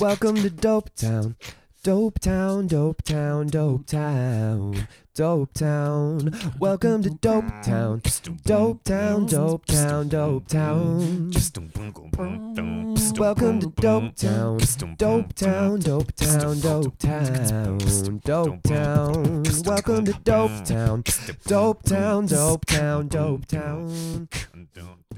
Welcome to Dope Town. Dope Town, Dope Town, Dope Town. Dope Town. Welcome to Dope Town. Dope Town, Dope Town, Dope Town. Welcome to Dope Town. Dope Town, Dope Town, Dope Town. Dope Town. Welcome to Dope Town. Dope Town, Dope Town, Dope Town.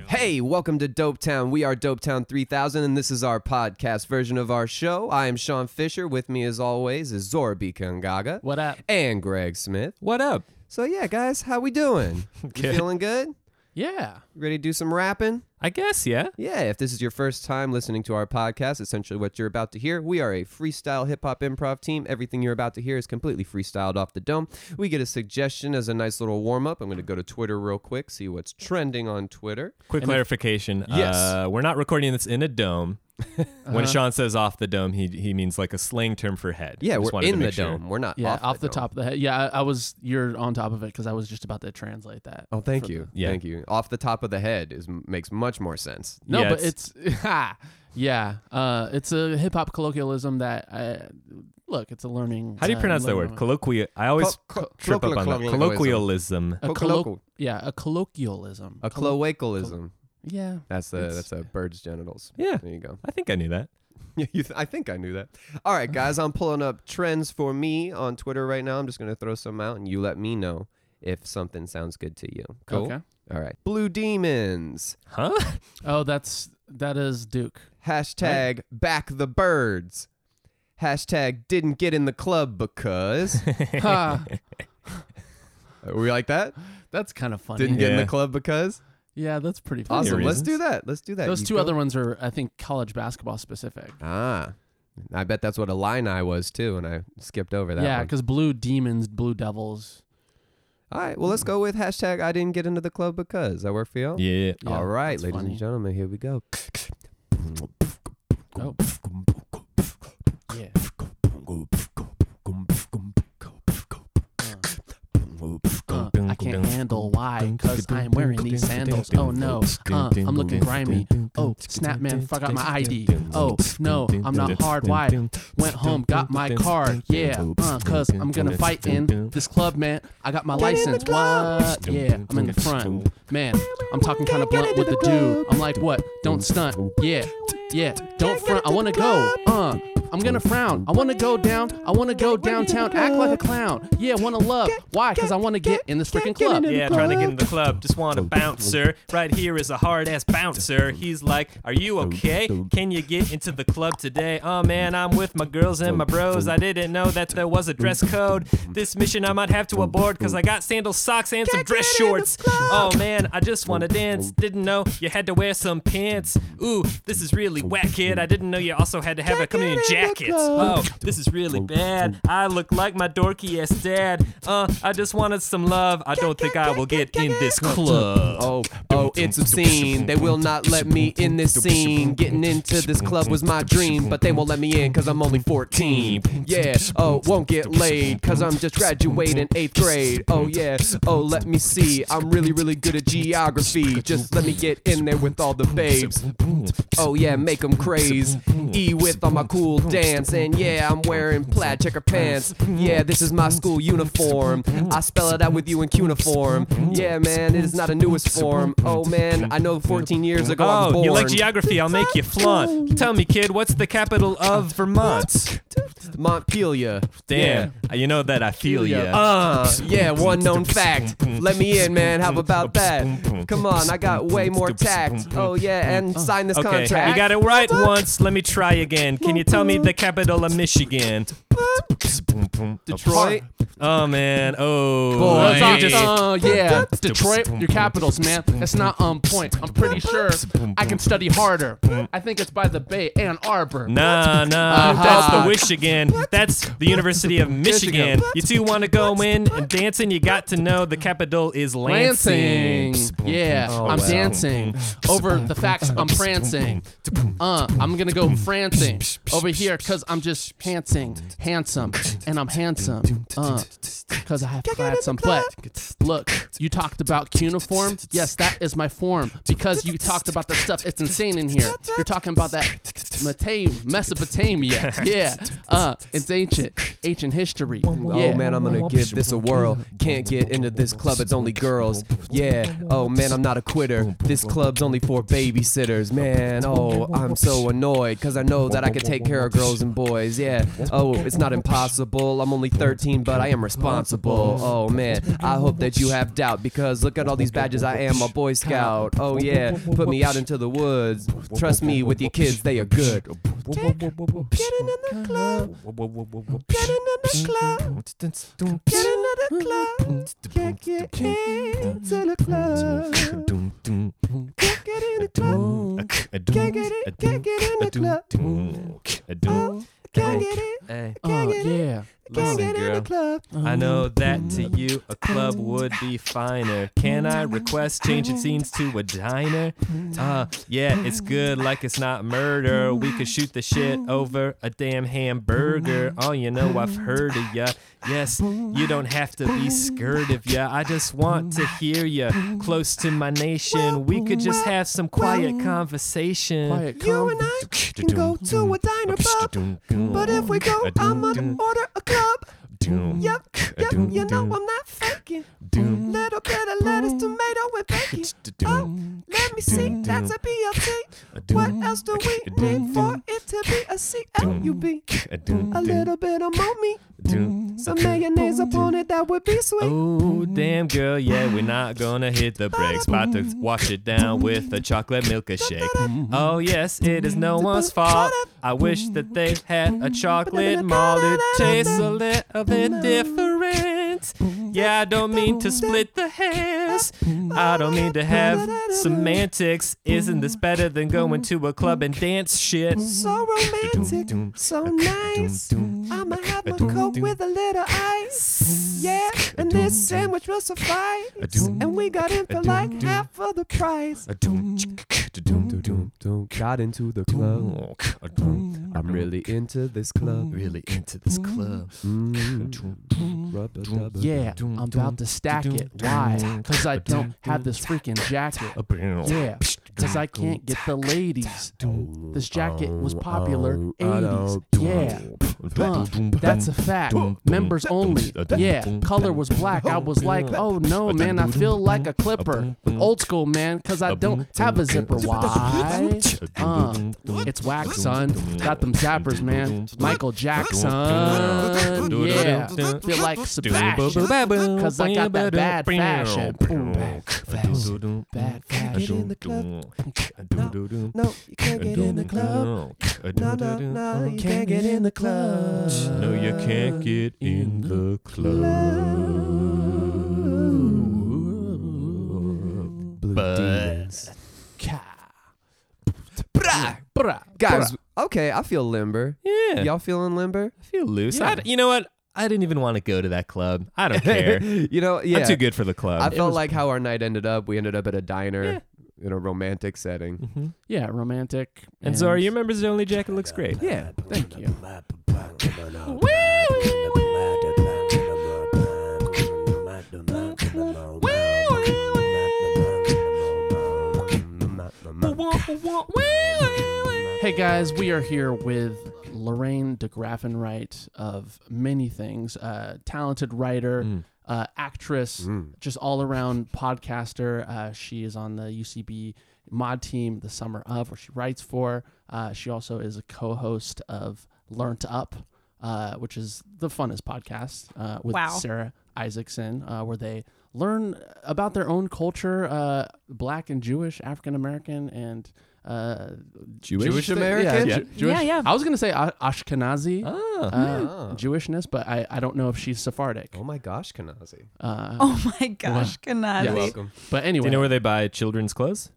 Hey, welcome to Dope Town. We are Dope Town 3000, and this is our podcast version of our show. I am Sean Fisher. With me, as always, is Zora B. Kangaga What up? and Greg Smith. What up? So, yeah, guys, how we doing? You Good. feeling good? Yeah. Ready to do some rapping? I guess, yeah. Yeah, if this is your first time listening to our podcast, essentially what you're about to hear, we are a freestyle hip hop improv team. Everything you're about to hear is completely freestyled off the dome. We get a suggestion as a nice little warm up. I'm going to go to Twitter real quick, see what's trending on Twitter. Quick And if- clarification. Yes. Uh, we're not recording this in a dome. When Uh-huh. Sean says off the dome, he he means like a slang term for head. Yeah, Just we're wanted to in the make sure. dome. We're not Yeah, off, off, the, dome. top of the head. Yeah, I, I was. You're on top of it because I was just about to translate that. Oh, thank for you. Yeah. Thank you. Off the top of the head is makes much more sense. No, Yeah, but it's, yeah, uh, it's a hip hop colloquialism that I look. It's a learning. How do you uh, pronounce that word? learning- Colloquial. I always Co- co- trip up on that. colloquialism. Colloquialism. A Co- colloquial. yeah, a colloquialism. A Collo- cloacalism. Yeah. That's the It's- that's a bird's genitals. Yeah, There you go. I think I knew that. Yeah, you th- I think I knew that. All right, guys, I'm pulling up trends for me on Twitter right now. I'm just gonna throw some out, and you let me know if something sounds good to you. Cool. Okay. All right. Blue demons. Huh? Oh, that's that is Duke. Hashtag back the birds. Hashtag didn't get in the club because. Ha, we like that? that's kind of funny. Didn't get in the club because. Yeah, that's pretty funny. Awesome. Let's reasons. do that. Let's do that. Those You two go- other ones are, I think, college basketball specific. Ah. I bet that's what a line I was too, and I skipped over that. yeah, one. because Blue Demons, Blue Devils. All right. Well, let's go with hashtag I didn't get into the club because. That work for y'all? Yeah. Yeah, All right, that's ladies funny. and gentlemen, here we go. Oh. Why, cause I'm wearing these sandals. Oh no, uh, I'm looking grimy. Oh, snap man, forgot my ID. Oh no, I'm not hard. Why? Went home, got my card. Yeah, uh, cause I'm gonna fight in this club, man. I got my license. What? Yeah, I'm in the front. Man, I'm talking kind of blunt with the dude. I'm like, what? Don't stunt. Yeah, yeah, don't front. I wanna go. Uh, I'm gonna frown. I wanna go down. I wanna go downtown. Act like a clown. Yeah, wanna love. Why? Cause I wanna get in this freaking club. Yeah, trying to get in the club. Just want a bouncer. Right here is a hard ass bouncer. He's like, Are you okay? Can you get into the club today? Oh man, I'm with my girls and my bros. I didn't know that there was a dress code. This mission I might have to abort because I got sandals, socks, and some dress shorts. Oh man, I just want to dance. Didn't know you had to wear some pants. Ooh, this is really whack, kid. I didn't know you also had to have a communion jackets. Oh, this is really bad. I look like my dorky ass dad. Uh, I just wanted some love. I don't think I will get in this club. Oh, oh, it's obscene. They will not let me in this scene. Getting into this club was my dream, but they won't let me in cause I'm only 14. Yeah, oh, won't get laid cause I'm just graduating 8th grade. Oh, yeah, oh, let me see. I'm really, really good at geography. Just let me get in there with all the babes. Oh, yeah, make them craze. E with all my cool dance. And yeah, I'm wearing plaid checker pants. Yeah, this is my school uniform. I spell it out with you in cuneiform. Yeah, man, it is not a newest form. Oh, man, I know 14 years ago I was Oh, born. you like geography? I'll make you flaunt. Tell me, kid, what's the capital of Vermont? Montpelier. Damn, you know that I feel ya. Uh, yeah, one known fact. Let me in, man. How about that? Come on, I got way more tact. Oh, yeah, and sign this Okay, contract. you got it right once. Let me try again. Can you tell me the capital of Michigan? Detroit. Oh man. Oh. Boy. That's just- uh, yeah, Detroit, your capitals, man. That's not on point. I'm pretty sure I can study harder. I think it's by the Bay, Ann Arbor. Nah, nah, Uh-huh. that's the Michigan. That's the University of Michigan. Michigan. You two want to go in and dancing? You got to know the capital is Lansing. Lansing. Yeah, Oh, I'm wow. dancing. Over the facts, I'm prancing. Uh, I'm gonna go prancing over here because I'm just pantsing, handsome, and I'm handsome. Uh, cause I have had some butt. Look, you talked about cuneiform. Yes, that is my form. Because you talked about the stuff, it's insane in here. You're talking about that Meta- Mesopotamia. Yeah. Uh, it's ancient, ancient history. Yeah. Oh man, I'm gonna give this a whirl. Can't get into this club, it's only girls. Yeah. Oh man, I'm not a quitter. This club's only for babysitters. Man, oh, I'm so annoyed because I know that I can take care of girls and boys. Yeah. Oh, it's not impossible. I'm only 13, but I am responsible. Oh man, I hope that you have doubt because look at all these badges. I am a Boy Scout. Oh yeah, put me out into the woods. Trust me, with your kids, they are good. Getting in the club. Getting in the club. Get into the club. Can't get into the club. Can't get in the club. Can't get it. Can't get in the club. Oh, can't get in. Hey, Uh, yeah. Can't listen, get in the girl. I know mm-hmm. that to mm-hmm. you a club would be finer. Can I request changing scenes to a diner? Mm-hmm. Uh, yeah, it's good like it's not murder. We could shoot the shit over a damn hamburger. Oh, you know I've heard of ya. Yes, you don't have to be scared of ya. I just want to hear ya. Close to my nation, we could just have some quiet conversation. Quiet You and I can go to a diner pub. But if we go, I'ma order a club. Yep, yep, you know I'm not faking. Doom. Little bit of lettuce, tomato, and bacon. Oh, let me see, that's a BLT. What else do we need for it to be a C-L-U-B? A little bit of mommy, some mayonnaise upon it, that would be oh, sweet. Oh, damn girl, yeah, we're not gonna hit the brakes. About to wash it down with a chocolate milkshake. Oh, yes, it is no one's fault. I wish that they had a chocolate malt. It tastes a little bit different. Yeah, I don't mean to split the hairs. I don't mean to have semantics. Isn't this better than going to a club and dance shit? So romantic, so nice. I'ma have my coke with a little ice. Yeah, and this sandwich will suffice. And we got in for like half of the price. Got into the club. I'm really into this club. Really into this club. Mm-hmm. Yeah, I'm about to stack it. Why? Because I don't have this freaking jacket. Yeah, because I can't get the ladies. This jacket was popular 80s. Yeah, huh, that's a fact. Members only. Yeah, color was black. I was like, oh no, man, I feel like a clipper. Old school, man, because I don't have a zipper. Why? Uh, it's wax, son. Got them zappers, man. Michael Jackson. Yeah, feel like Sebastian. Because I got that bad fashion. Bad fashion. Bad fashion. No, you can't get in the club. No, no, no, you can't get in the club. No, you can't get in the club. But- demons. Brah. Brah, Guys, okay, I feel limber. Yeah, Y'all feeling limber? I feel loose. Yeah. I d- you know what? I didn't even want to go to that club. I don't care. you know, yeah. I'm too good for the club. I It felt was- like how our night ended up. We ended up at a diner Yeah. In a romantic setting. Mhm. Yeah, romantic. And Zora, your members only jacket looks great. Yeah, thank you. Hey guys, we are here with Lorraine DeGraffenreidt of many things. Uh, talented writer, Mm. Uh, actress, Mm. just all around podcaster. Uh, she is on the UCB Maude team, The Summer of, where she writes for. Uh, she also is a co host of Learnt Up, uh, which is the funnest podcast uh, with Wow. Sarah Isaacson, uh, where they learn about their own culture, uh, black and Jewish, African American, and uh, Jewish Yeah, American? Ju- Jewish. Yeah, yeah. I was gonna say A- Ashkenazi Ah. uh, Ah. Jewishness, but I, I don't know if she's Sephardic. Oh my gosh, Kanazi. Uh, Oh my gosh, You're Kanazi. You're welcome. But Do anyway, you know where they buy children's clothes?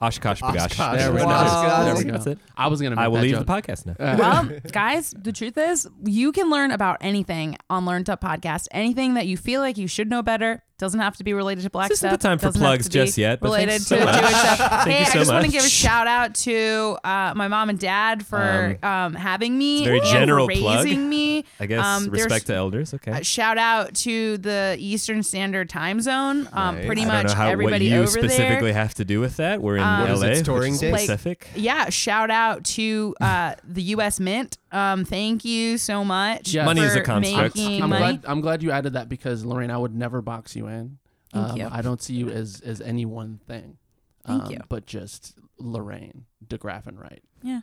Oshkosh B'gosh. Oshkosh There we go. B'gosh. There we go. That's it. I was gonna. Make I will that leave joke. the podcast now. Uh, Well, guys, the truth is, you can learn about anything on Learned Up Podcast. Anything that you feel like you should know better Doesn't have to be related to black stuff. This isn't the time for Doesn't plugs just yet, but Related thanks to so much. Jewish stuff. Thank hey, you so I just want to give a shout out to uh, my mom and dad for um, having me. It's very and general for plug. raising me. I guess Um, respect to elders. Okay. Uh, shout out to the Eastern Standard Time Zone. Um, Nice. Pretty I don't much know how everybody what you over specifically there. have to do with that. We're in Um, LA. is it, which storing is days? Pacific. Yeah, shout out to uh, the U.S. Mint. Um, thank you so much. Yeah. Money is a for construct. I'm glad. I'm glad you added that because Lorraine, I would never box you in. Thank Um, you. I don't see you as as any one thing. Thank um, you. But just Lorraine de and Wright. Yeah.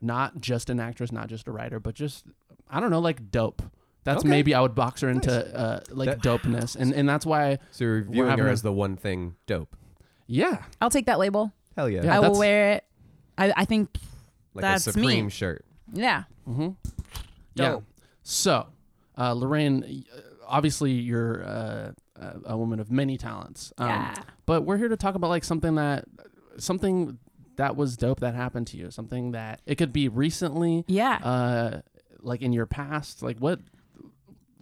Not just an actress, not just a writer, but just I don't know, like dope. That's Okay. maybe I would box her into uh, like That- dopeness, and and that's why So you're viewing having her as the one thing dope. yeah, I'll take that label. Hell yeah. Yeah, I will wear it. I, I think, like that's a me. Shirt. yeah. mm-hmm. yeah. So, uh, Lorraine, obviously you're uh, a- woman of many talents. Um, yeah. but we're here to talk about like something that something that was dope that happened to you something that it could be recently Yeah. uh like in your past like what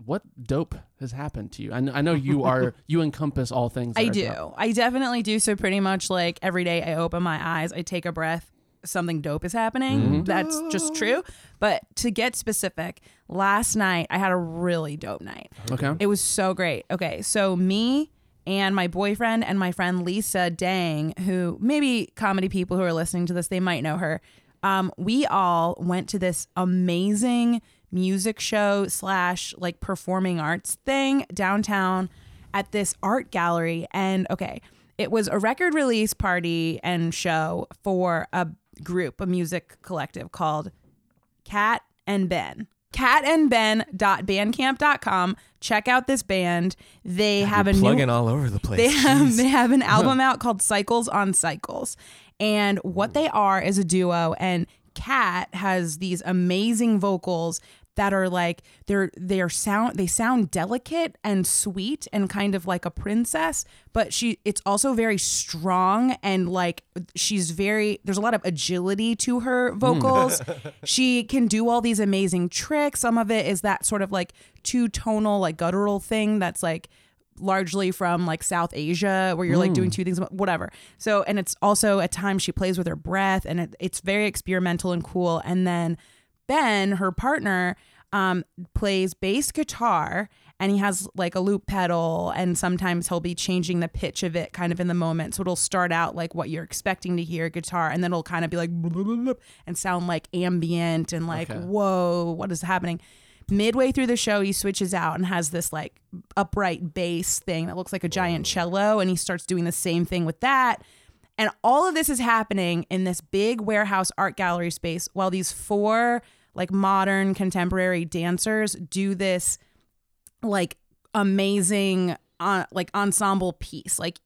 what dope has happened to you i, kn- I know you are you encompass all things I do. dope. I definitely do. So pretty much like every day I open my eyes, I take a breath, something dope is happening. Mm-hmm. That's just true. But to get specific, last night I had a really dope night. okay It was so great. Okay, so me and my boyfriend and my friend Lisa Dang, who maybe comedy people who are listening to this, they might know her. Um, we all went to this amazing music show slash like performing arts thing downtown at this art gallery. And okay, it was a record release party and show for a group, a music collective called Cat and Ben. catandben.bandcamp.com. Check out this band. They have a You're new plugging all over the place. they have Jeez. they have an album out called Cycles on Cycles. And what they are is a duo and Cat has these amazing vocals that are like they're they're sound they sound delicate and sweet and kind of like a princess but she it's also very strong and like she's very there's a lot of agility to her hmm. vocals. She can do all these amazing tricks. Some of it is that sort of like two tonal like guttural thing that's like largely from like South Asia where you're like doing hmm. two things whatever. So and it's also at times she plays with her breath and it, it's very experimental and cool. And then Ben her partner um plays bass guitar and he has like a loop pedal and sometimes he'll be changing the pitch of it kind of in the moment. So it'll start out like what you're expecting to hear guitar and then it'll kind of be like and sound like ambient and like Okay. whoa what is happening? Midway through the show he switches out and has this like upright bass thing that looks like a giant cello and he starts doing the same thing with that. And all of this is happening in this big warehouse art gallery space while these four like modern contemporary dancers do this like amazing uh, like ensemble piece like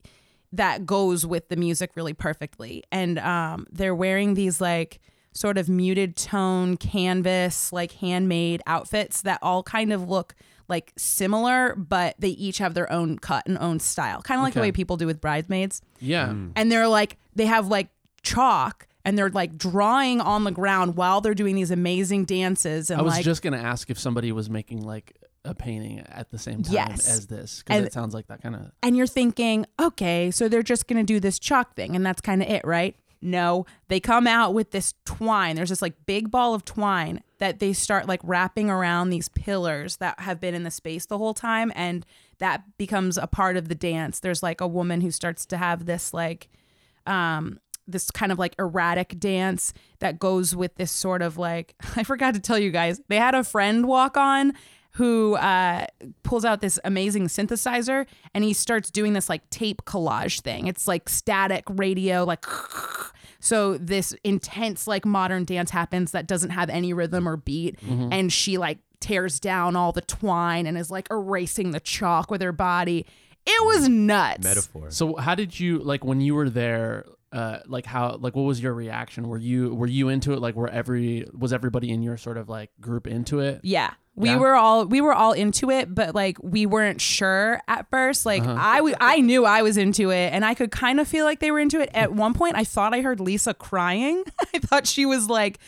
that goes with the music really perfectly. And um they're wearing these like sort of muted tone canvas like handmade outfits that all kind of look like similar but they each have their own cut and own style kind of like the way people do with bridesmaids. Yeah. And they're like they have like chalk and they're like drawing on the ground while they're doing these amazing dances and i was like just gonna ask if somebody was making like a painting at the same time Yes. as this because it sounds like that kind of and you're thinking, okay, so they're just going to do this chalk thing and that's kind of it, right? No, they come out with this twine. There's this like big ball of twine that they start like wrapping around these pillars that have been in the space the whole time and that becomes a part of the dance. There's like a woman who starts to have this like um this kind of like erratic dance that goes with this sort of like I forgot to tell you guys. They had a friend walk on who uh, pulls out this amazing synthesizer and he starts doing this like tape collage thing. It's like static radio, like so this intense like modern dance happens that doesn't have any rhythm or beat, and she like tears down all the twine and is like erasing the chalk with her body. It was nuts. Metaphor. So how did you like when you were there? Uh, like how like what was your reaction? Were you were you into it? Like were every was everybody in your sort of like group into it? Yeah. We Yeah? were all we were all into it, but like we weren't sure at first. Like Uh-huh. I w- I knew I was into it, and I could kind of feel like they were into it. At one point, I thought I heard Lisa crying. I thought she was like,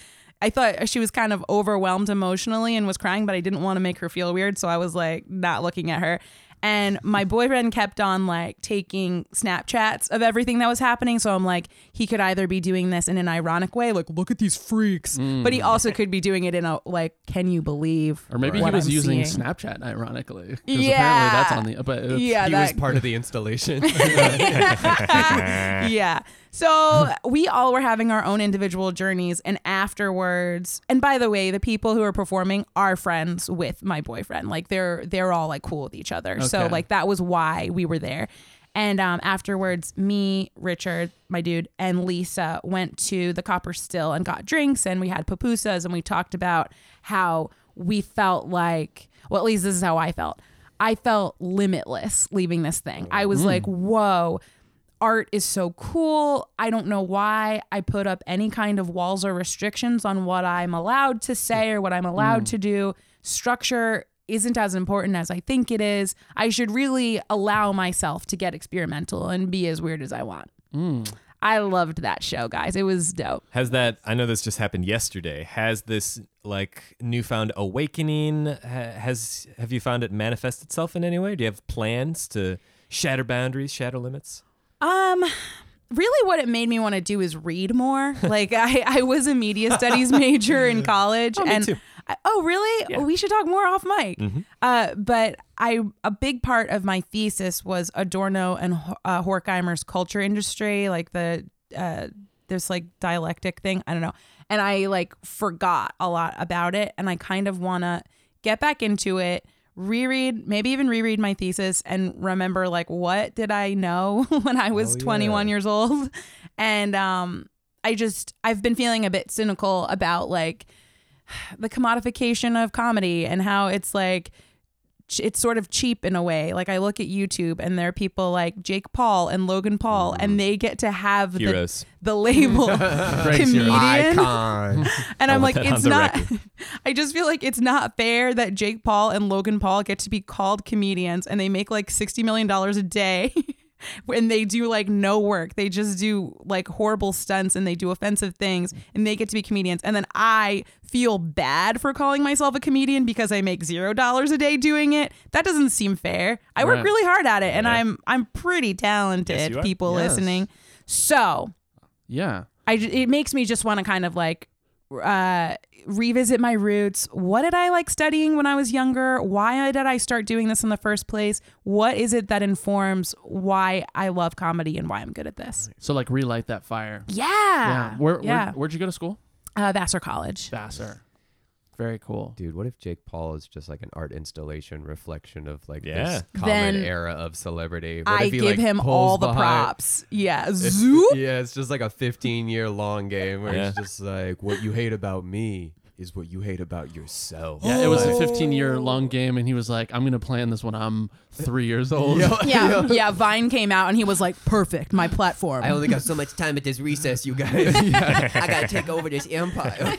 I thought she was kind of overwhelmed emotionally and was crying, but I didn't want to make her feel weird, so I was like not looking at her. And my boyfriend kept on like taking Snapchats of everything that was happening. So I'm like, he could either be doing this in an ironic way, like, look at these freaks, mm. but he also could be doing it in a like, can you believe? Or maybe what he was I'm using seeing? Snapchat, ironically. 'Cause Yeah. apparently that's on the. But it's, Yeah, he that, was part of the installation. yeah. So we all were having our own individual journeys, and afterwards, and by the way, the people who are performing are friends with my boyfriend. Like they're they're all like cool with each other. So Okay. like that was why we were there. And um, afterwards, me, Richard, my dude, and Lisa went to the Copper Still and got drinks, and we had pupusas, and we talked about how we felt like, well, at least this is how I felt. I felt limitless leaving this thing. I was like, whoa, art is so cool. I don't know why I put up any kind of walls or restrictions on what I'm allowed to say or what I'm allowed to do. Structure isn't as important as I think it is. I should really allow myself to get experimental and be as weird as I want. I loved that show, guys. It was dope. Has that? I know this just happened yesterday. Has this like newfound awakening? Has have you found it manifest itself in any way? Do you have plans to shatter boundaries, shatter limits? Um, really, what it made me want to do is read more. Like, I, I was a media studies major in college, me and too. I- oh, really? Yeah. We should talk more off mic. Uh, but I a big part of my thesis was Adorno and uh, Horkheimer's culture industry, like the uh, this like dialectic thing. I don't know, and I like forgot a lot about it, and I kind of want to get back into it reread maybe even reread my thesis and remember like what did i know when i was Oh, 21 yeah. years old and um i just i've been feeling a bit cynical about like the commodification of comedy and how it's like it's sort of cheap in a way. Like I look at YouTube and there are people like Jake Paul and Logan Paul and mm. they get to have the, Heroes. the label comedian. Icon. And I'm like, want that on it's not. I just feel like it's not fair that Jake Paul and Logan Paul get to be called comedians and they make like sixty million dollars a day. When they do like no work, they just do like horrible stunts and they do offensive things and they get to be comedians. And then I feel bad for calling myself a comedian because I make zero dollars a day doing it. That doesn't seem fair. I work Right. really hard at it and Yeah. I'm I'm pretty talented, Yes, people Yes. listening. So Yeah. I it makes me just want to kind of like uh revisit my roots. What did I like studying when I was younger? Why did I start doing this in the first place? What is it that informs why I love comedy and why I'm good at this? So like relight that fire. Yeah. Yeah. Where, yeah. Where, where'd you go to school? uh, Vassar College. Vassar. Very cool. Dude, what if Jake Paul is just like an art installation reflection of like Yeah. this common Then era of celebrity? What I if he, give like, him pulls all the behind- props. Yeah. It's- Zoop. Yeah, it's just like a 15 year long game where Yeah. it's just like, what you hate about me is what you hate about yourself. Yeah, it was a Oh. 15 year long game, and he was like, "I'm gonna plan this when I'm three years old." Yeah, yeah. Vine came out and he was like, "Perfect, my platform." I only got so much time at this recess, you guys. I gotta take over this empire.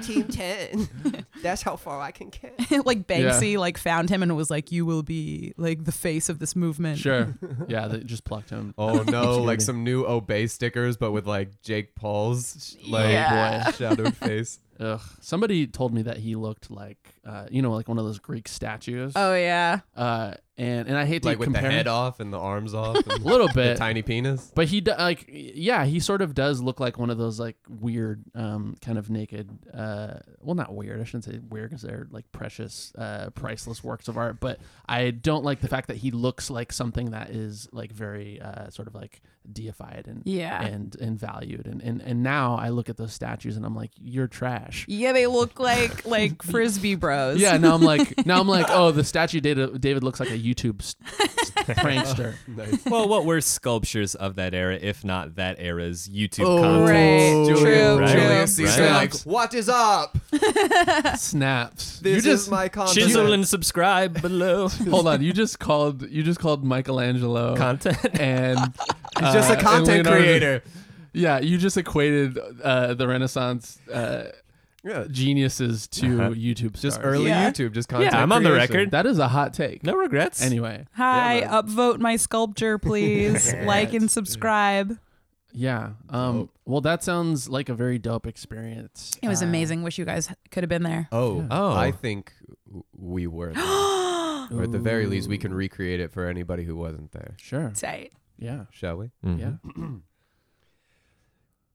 Team 10. That's how far I can get. like Banksy like found him and was like, "You will be like the face of this movement." Sure. Yeah, they just plucked him. Oh no, like some new Obey stickers, but with like Jake Paul's like oh, Yeah. shadowed face. Ugh. Somebody told me that he looked like, uh, you know, like one of those Greek statues. Oh yeah. Uh, and and I hate to Like with the compare head him- off and the arms off. a And little the bit. tiny penis. But he do, like yeah, he sort of does look like one of those like weird um kind of naked uh well not weird, I shouldn't say weird cuz they're like precious uh priceless works of art, but I don't like the fact that he looks like something that is like very uh sort of like deified and Yeah. and and valued and and and now I look at those statues and I'm like you're trash. Yeah, they look like like frisbee bros. Yeah, now I'm like now I'm like oh the statue David, David looks like a YouTube s- prankster. Oh, nice. Well, what were sculptures of that era, if not that era's YouTube Oh, content? Right. Julius, True, Right. true. Julius Caesar, Right. like, what is up? Snaps. This you just is my content. Chisel and subscribe below. Hold on, you just called you just called Michelangelo content. and He's just a and content Leonardo- creator. Yeah, you just equated uh, the Renaissance uh, Yeah, geniuses to Uh-huh. YouTube stars. just early Yeah. YouTube, just content. I'm on the creation. record. That is a hot take. No regrets. Anyway, Hi, Yeah, upvote my sculpture, please. like and subscribe. yeah. Um. Well, that sounds like a very dope experience. It was Uh, amazing. Wish you guys could have been there. Oh, Oh. I think w- we were. there. Or at the very least, we can recreate it for anybody who wasn't there. Sure. Tight. Yeah. Shall we? Yeah. Mm-hmm.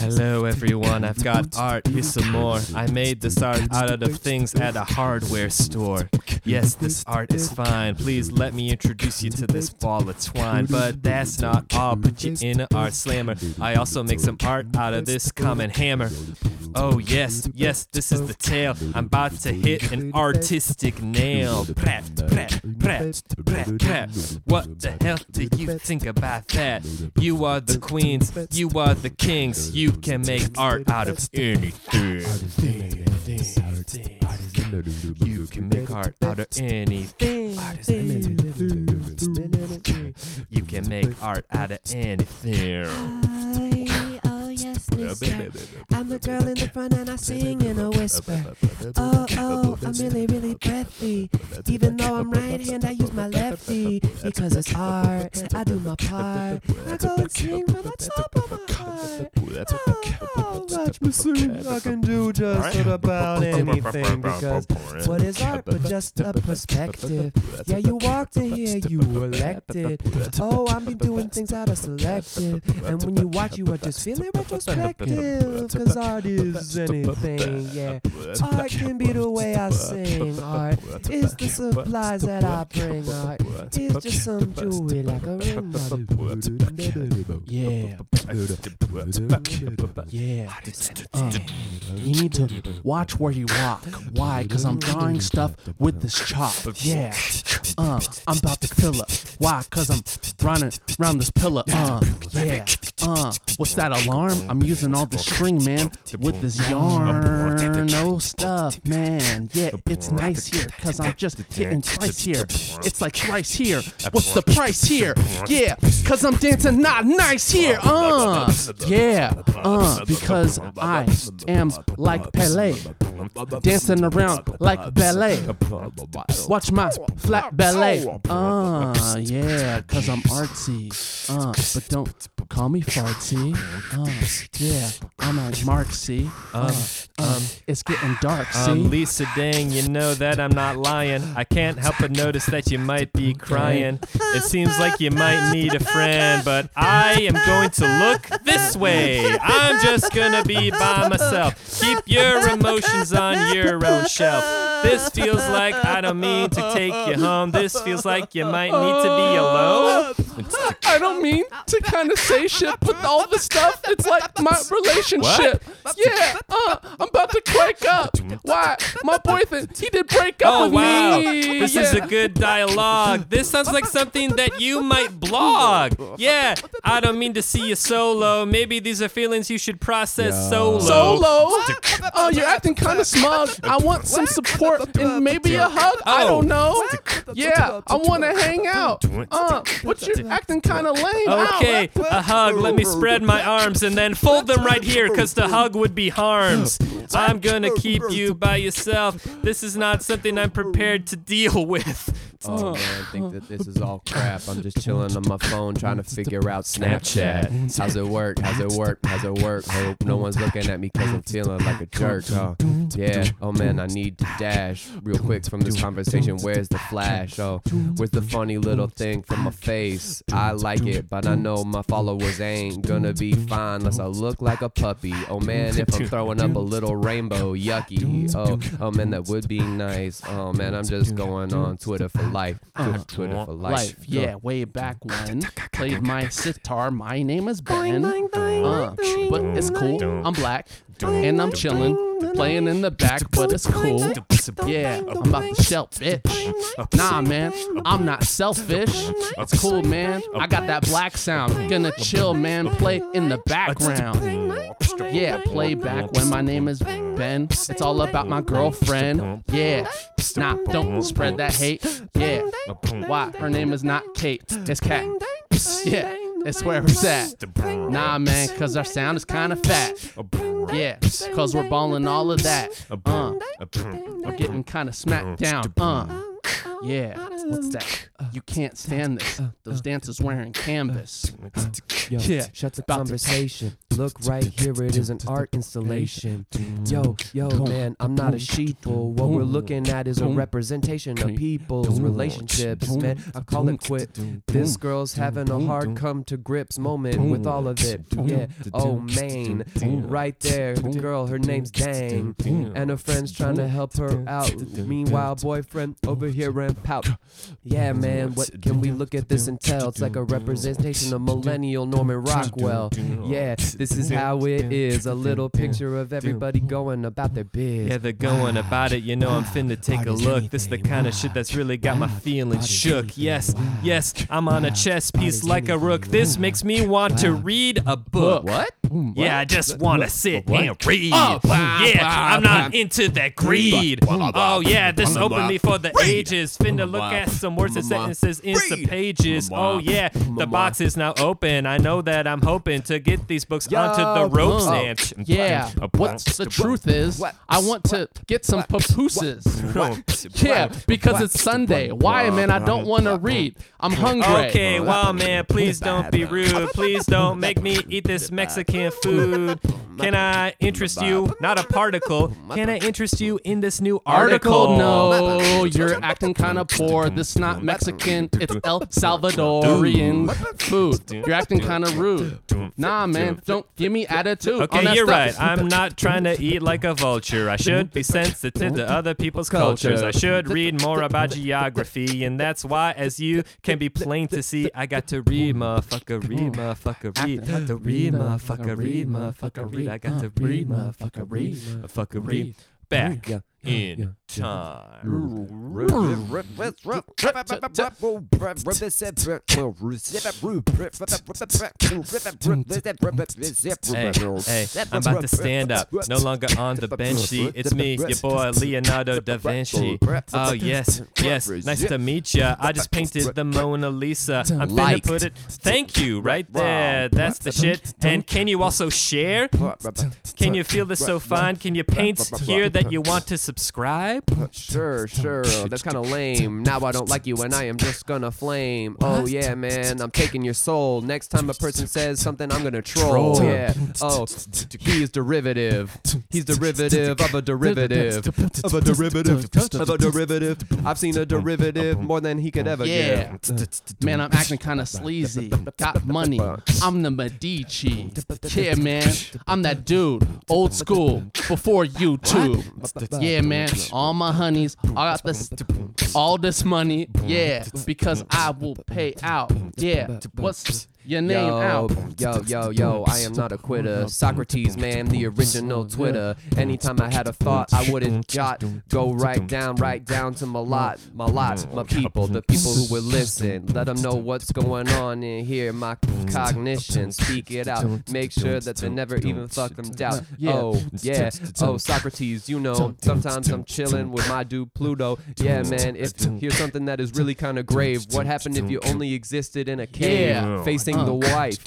Hello, everyone. I've got art. Here's some more. I made this art out of things at a hardware store. Yes, this art is fine. Please let me introduce you to this ball of twine. But that's not all. Put you in an art slammer. I also make some art out of this common hammer. Oh, yes, yes, this is the tale. I'm about to hit an artistic nail. Prat, prat, prat, prat. What the hell do you think about that? You are the queens, you are the kings. You can make art out of anything. You can make art out of anything. You can make art out of anything. I, oh yes, mister. I'm the girl in the front and I sing in a whisper. Oh, oh, I'm really, really breathy. Even though I'm right hand, I use my lefty. Because it's art, I do my part. I go and sing from the top of my heart. Oh, watch me sing. I can do just about anything. Because what is art but just a perspective? Yeah, you walked in here, you were elected. Oh, I've been doing things out of selective. And when you watch, you are just feeling retrospective. Cause art is anything, yeah. Art can be the way I sing. Art is the supplies that I bring. Art is just some jewelry like a ring. Yeah. Yeah. Uh, you need to watch where you walk. Why? Because I'm drawing stuff with this chop. Yeah. Uh, I'm about to fill up. Why? Because I'm running around this pillar. Uh, yeah. Uh, what's that alarm? I'm using all the string, man, with this yarn. No stuff, man. Yeah, it's nice here because I'm just getting twice here. It's like twice here. What's the price here? Yeah, because I'm dancing not nice here. Uh, yeah. Uh, because I am like Pele. Dancing around like ballet. Watch my flat ballet. Uh, yeah, cause I'm artsy. Uh, but don't call me fartsy. Uh, yeah, I'm like Marksy. Uh, um, it's getting dark, see? Um, Lisa Dang, you know that I'm not lying. I can't help but notice that you might be crying. It seems like you might need a friend, but I am going to look this way. I'm just gonna be by myself. Keep your emotions on your own shelf. This feels like I don't mean to take you home. This feels like you might need to be alone. I don't mean to kind of say shit, but all the stuff, it's like my relationship. Yeah, uh, I'm about to quake up. Why? My boyfriend, he did break up Oh with wow, me. this yeah. is a good dialogue. This sounds like something that you might blog. Yeah, I don't mean to see you solo. Maybe these are feelings you should process solo. Solo? Oh, you're acting kind of smug. I want some support and maybe a hug. I Oh. don't know. Yeah, I want to hang out. Uh, but you're acting kind of lame. Okay, a hug. Let me spread my arms and then fold them right here because the hug would be harms. I'm gonna keep you by yourself. This is not something I'm prepared to deal with. Oh man, I think that this is all crap. I'm just chilling on my phone trying to figure out Snapchat. How's it work? How's it work? How's it work? Hope no one's looking at me because I'm feeling like a jerk. Oh, yeah. Oh man, I need to real quick from this conversation. Where's the flash? Oh, where's the funny little thing from my face? I like it, but I know my followers ain't gonna be fine unless I look like a puppy. Oh man, if I'm throwing up a little rainbow, yucky. Oh, oh man, that would be nice. Oh man, I'm just going on Twitter for life. Twitter, Twitter for life. Life, yeah, way back when played my sitar. My name is Ben. Uh, but it's cool. I'm black and I'm chilling playing in the back, but it's cool. Yeah, I'm about to shell, bitch. Nah, man, I'm not selfish. It's cool, man. I got that black sound. Gonna chill, man. Play in the background. Yeah, play back when my name is Ben. It's all about my girlfriend. Yeah, nah, don't spread that hate. Yeah, why? Her name is not Kate. It's Kat. Yeah, it's where it's at. Nah, man, cause our sound is kinda fat. Yeah, cause we're balling all of that. Uh, we're getting kinda smacked down. Uh, yeah, what's that? You can't stand this. Those dancers wearing canvas. Yo, Yeah, shut the conversation. Look right here, it is an art installation. Yo, yo, man, I'm not a sheeple. What we're looking at is a representation of people's relationships, man. I call it quit. This girl's having a hard come to grips moment with all of it. Yeah, oh, man. Right there, the girl, her name's Dang. And her friend's trying to help her out. Meanwhile, boyfriend over here and pout. Yeah, man, what can we look at this and tell? It's like a representation of millennial Norman Rockwell. Yeah, this is how it is. A little picture of everybody going about their biz. Yeah, they're going about it. You know, I'm finna take a look. This is the kind of shit that's really got my feelings shook. Yes, yes, I'm on a chess piece like a rook. This makes me want to read a book. What? Yeah, I just want to sit and read. Oh, yeah, I'm not into that greed. Oh, yeah, this opened me for the ages. Finna look at some words and sentences in some pages. Oh, yeah, the box is now open. I know that I'm hoping to get these books onto the ropes Oh, and. yeah. What's the truth is, I want to get some papooses. Yeah, because it's Sunday. Why, man? I don't want to read. I'm hungry. Okay, well, man, please don't be rude. Please don't make me eat this Mexican food. Can I interest you? Not a particle. Can I interest you in this new article? No, you're acting kind of poor. This is not Mexican, it's El Salvadorian food. You're acting kind of rude. Nah, man, don't give me attitude. Okay, you're stuff. right. I'm not trying to eat like a vulture. I should be sensitive to other people's cultures. I should read more about geography, and that's why, as you can be plain to see, I got to read, motherfucker, read, motherfucker, read, got to read, motherfucker, read, motherfucker, read. I got to read, motherfucker, read, motherfucker, read. Back in time. Hey, hey, I'm about to stand up, no longer on the benchy. It's me, your boy Leonardo da Vinci. Oh yes, yes, nice to meet ya. I just painted the Mona Lisa. I'm finna Like. put it. Thank you, right there. That's the shit. And can you also share? Can you feel this so fine? Can you paint here that you want to subscribe? Sure, sure. That's kind of lame. Now I don't like you and I am just gonna flame. Oh, yeah, man. I'm taking your soul. Next time a person says something, I'm gonna troll. Troll. Yeah. Oh, he's derivative. He's derivative of a derivative. Of a derivative. Of a derivative. I've seen a derivative more than he could ever Yeah. get. Man, I'm acting kind of sleazy. Got money. I'm the Medici. Yeah, man. I'm that dude. Old school. Before YouTube. Yeah, man. All my honeys. I got this. All this money. Yeah. Because I will pay out. Yeah. What's your name Yo, out? yo, yo, yo, I am not a quitter. Socrates, man, the original Twitter. Anytime I had a thought, I wouldn't jot. Go right down, right down to my lot, my lot, my people, the people who would listen. Let them know what's going on in here, my cognition. Speak it out. Make sure that they never even fuck them doubt. Oh, yeah. Oh, Socrates, you know, sometimes I'm chilling with my dude Pluto. Yeah, man, if here's something that is really kind of grave. What happened if you only existed in a cave Yeah. facing the wife?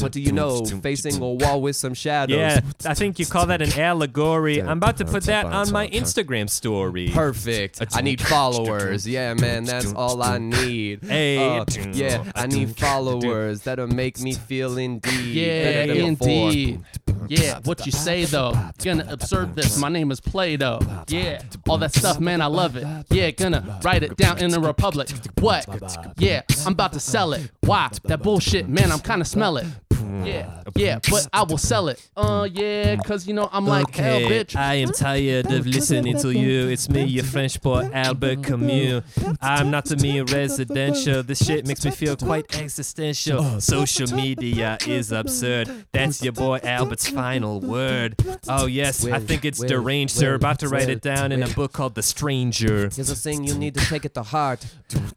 What do you know? Facing a wall with some shadows. Yeah, I think you call that an allegory. I'm about to put that on my Instagram story. Perfect. I need followers. Yeah, man, that's all I need. Hey. Uh, yeah, I need followers that'll make me feel indeed. Yeah, better than before. indeed. Yeah, what you say though? Gonna observe this. My name is Play-Doh. Yeah, all that stuff, man, I love it. Yeah, gonna write it down in the Republic. What? Yeah, I'm about to sell it. Why? That bullshit, man, I'm kinda smell it. Yeah, yeah, but I will sell it. Uh, yeah, cause you know I'm like hell, bitch. I am tired of listening to you. It's me, your French boy Albert Camus. I'm not to me residential. This shit makes me feel quite existential. Social media is absurd. That's your boy Albert's final word. Oh yes, I think it's deranged, sir. About to write it down in a book called The Stranger. Here's a thing you need to take it to heart.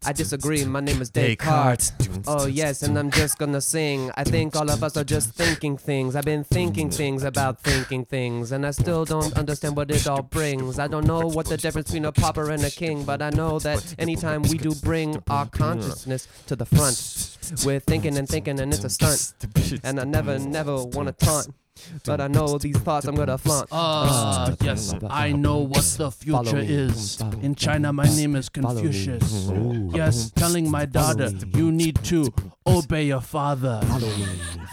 I disagree. My name is Descartes. Oh yes, and I'm just gonna sing. I think all of us are just thinking things. I've been thinking things about thinking things, and I still don't understand what it all brings. I don't know what the difference between a pauper and a king, but I know that anytime we do bring our consciousness to the front, we're thinking and thinking, and it's a stunt. And I never, never wanna taunt. But I know these thoughts I'm gonna flaunt. Uh, yes, I know what the future is. In China, my name is Confucius. Yes, telling my daughter, you need to obey your father.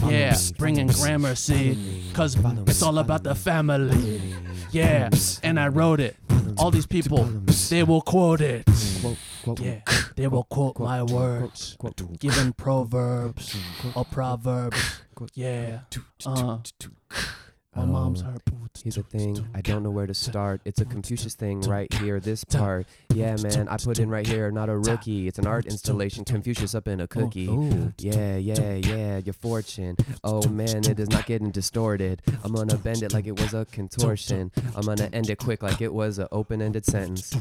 Yeah, bringing grammar, see, cause it's all about the family. Yeah, and I wrote it. All these people, they will quote it. Yeah, they will quote my words, given proverbs or proverbs. Yeah, uh, my mom's Oh. hurt. Here's the thing, I don't know where to start. It's a Confucius thing right here, this part. Yeah, man, I put in right here, not a rookie. It's an art installation, Confucius up in a cookie. Yeah, yeah, yeah, your fortune. Oh man, it is not getting distorted. I'm gonna bend it like it was a contortion. I'm gonna end it quick like it was an open ended sentence.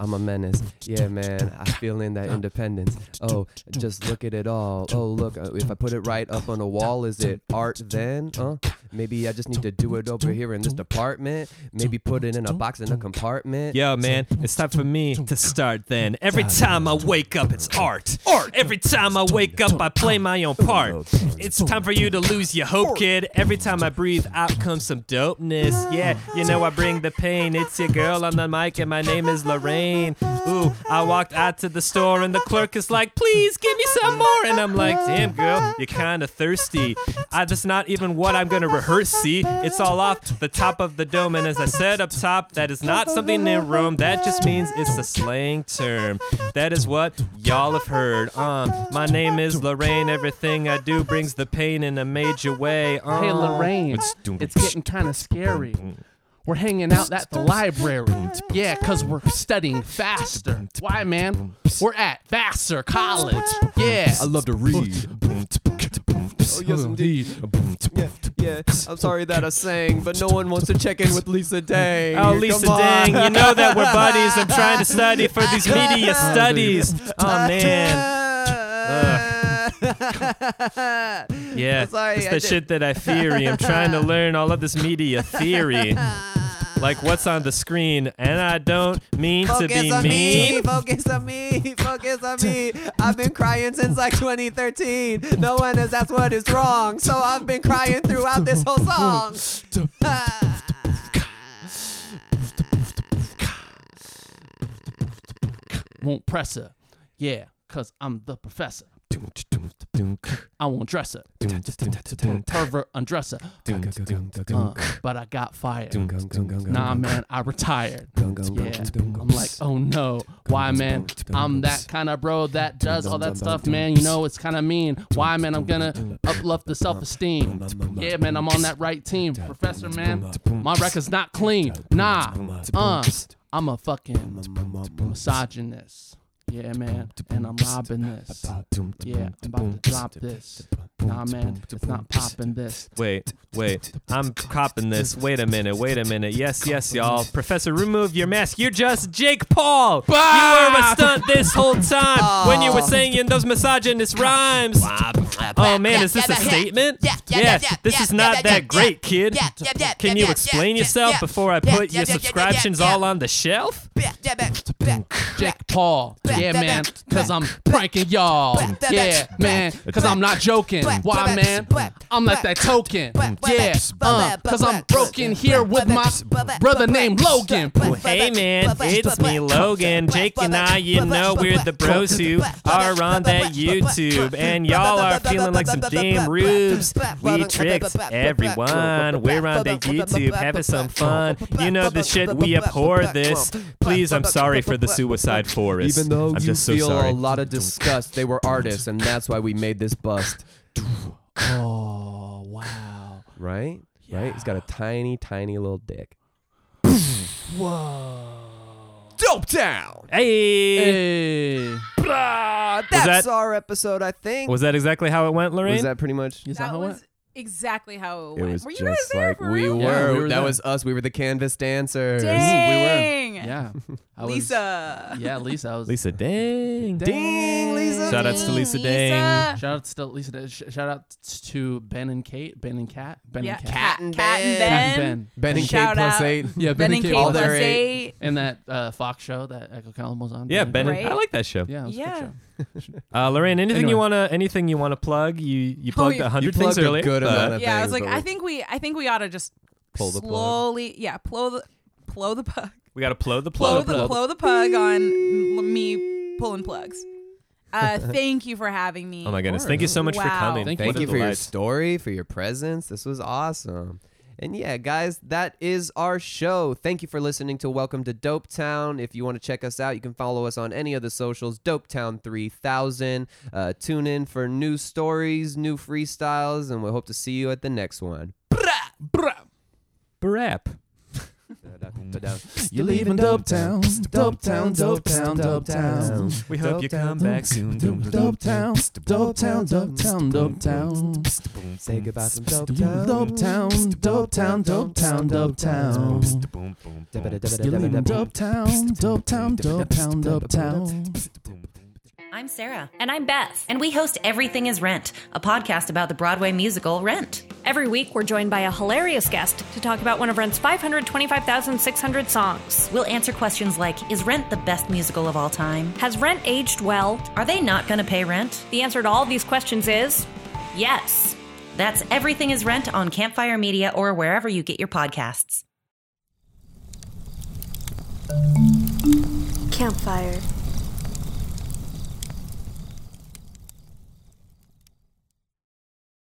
I'm a menace. Yeah, man, I feel in that independence. Oh, just look at it all. Oh, look, if I put it right up on a wall, is it art then? Huh? Maybe I just need to do it over here in this department. Maybe put it in a box in a compartment. Yo, man, it's time for me to start then. Every time I wake up, it's art. Art. Every time I wake up, I play my own part. It's time for you to lose your hope, kid. Every time I breathe out comes some dopeness. Yeah, you know I bring the pain. It's your girl on the mic, and my name is Lorraine. Ooh, I walked out to the store, and the clerk is like, please give me some more. And I'm like, damn, girl, you're kind of thirsty. I, that's not even what I'm gonna rehearse, see? It's all off the top of the dome, and as I said up top, that is not something in Rome. That just means it's a slang term. That is what y'all have heard. Um, my name is Lorraine. Everything I do brings the pain in a major way. Um, Hey Lorraine, it's getting kind of scary. We're hanging out at the library. Yeah, cause we're studying faster. Why, man? We're at Vassar College. Yeah. I love to read. Oh, yes, indeed. Yeah, yeah. I'm sorry that I sang, but no one wants to check in with Lisa Dang. Oh, Lisa Come on. Dang, you know that we're buddies. I'm trying to study for these media studies. Oh, man. Yeah, Sorry, it's I the did- shit that I theory. I'm trying to learn all of this media theory. Like what's on the screen, and I don't mean to Focus be on mean. me, focus on me, focus on me. I've been crying since like 2013. No one has asked what is wrong, so I've been crying throughout this whole song. Won't press her. Yeah, cause I'm the professor. I won't dress her. Pervert undresser. Uh, but I got fired. Nah, man, I retired. Yeah, I'm like, oh no. Why, man? I'm that kind of bro that does all that stuff, man. You know, it's kind of mean. Why, man? I'm gonna uplift the self esteem. Yeah, man, I'm on that right team. Professor, man, my record's not clean. Nah, uh, I'm a fucking misogynist. Yeah, man, and I'm robbing this. Yeah, I'm about to drop this. Nah, man, it's not popping this. Wait, wait. I'm copping this. Wait a minute. Wait a minute. Yes, yes, y'all. Professor, remove your mask. You're just Jake Paul. You were a stunt this whole time when you were saying those misogynist rhymes. Oh man, is this a statement? Yeah, this is not that great, kid. Can you explain yourself before I put your subscriptions all on the shelf? Jake Paul. Yeah, man, cause I'm pranking y'all. Yeah, man, cause I'm not joking. Why, man? I'm like that token. Yeah, uh, cause I'm broken here with my brother named Logan. Hey man, it's me, Logan. Jake and I, you know, we're the bros who are on that YouTube. And y'all are feeling like some damn rubes. We tricked everyone. We're on that YouTube having some fun. You know the shit, we abhor this. Please, I'm sorry for the suicide forest. Even though I'm you just so feel sorry. a lot of disgust, they were artists, and that's why we made this bust. Oh wow! Right? Right? He's got a tiny, tiny little dick. Whoa! Dope Town. Hey. Hey. Ah, that's that- our episode, I think. Was that exactly how it went, Lorraine? Was that pretty much? Is that That how it was went? Exactly how it It went. was were you just guys there like for we real? were. Yeah, we were that there. was us. We were the canvas dancers. Dang. Yeah. I was- Lisa. Yeah, Lisa. I was, Lisa Dang. Ding, Lisa. Shout outs to Lisa Dang. Shout out to Lisa. sh- Shout out to Ben and Kate. Ben and Kat. Ben Yeah, and Kat. Cat, and Cat and Ben. Kat and Ben. Ben. Ben and Kate Shout plus out. eight. Yeah, Ben and Kate all plus their eight. And that uh, Fox show that Echo Kellum was on. Yeah, Ben. Right. I like that show. Yeah, it was a good Yeah. show. Uh, Lorraine, anything Anyway. you wanna anything you wanna plug? You you plugged you- a hundred You things plugged a earlier. good but- amount Yeah, I was like, I think we, I think we ought to just Pull the plug. slowly, yeah, blow the, blow the pug, we gotta plow the blow plug. the, blow the pug on me pulling plugs. Uh, thank you for having me. Oh my goodness! Thank you so much for coming. Thank Thank you for your story, for your presence. This was awesome. And yeah, guys, that is our show. Thank you for listening to Welcome to Dope Town. If you want to check us out, you can follow us on any of the socials, Dopetown 3000. Uh, tune in for new stories, new freestyles, and we hope to see you at the next one. Brap. You're leaving Dope Town. Dope Town, Dope Town, Dope Town. We hope you come back soon. Dope Town, Dope Town, Dope Town, Dope Town. Say goodbye from Dope Town. Dope Town, Dope Town, Dope Town, You're leaving Dope Town, Dope Town, I'm Sarah. And I'm Beth. And we host Everything is Rent, a podcast about the Broadway musical Rent. Every week, we're joined by a hilarious guest to talk about one of Rent's 525,600 songs. We'll answer questions like Is Rent the best musical of all time? Has Rent aged well? Are they not going to pay rent? The answer to all these questions is yes. That's Everything is Rent on Campfire Media or wherever you get your podcasts. Campfire.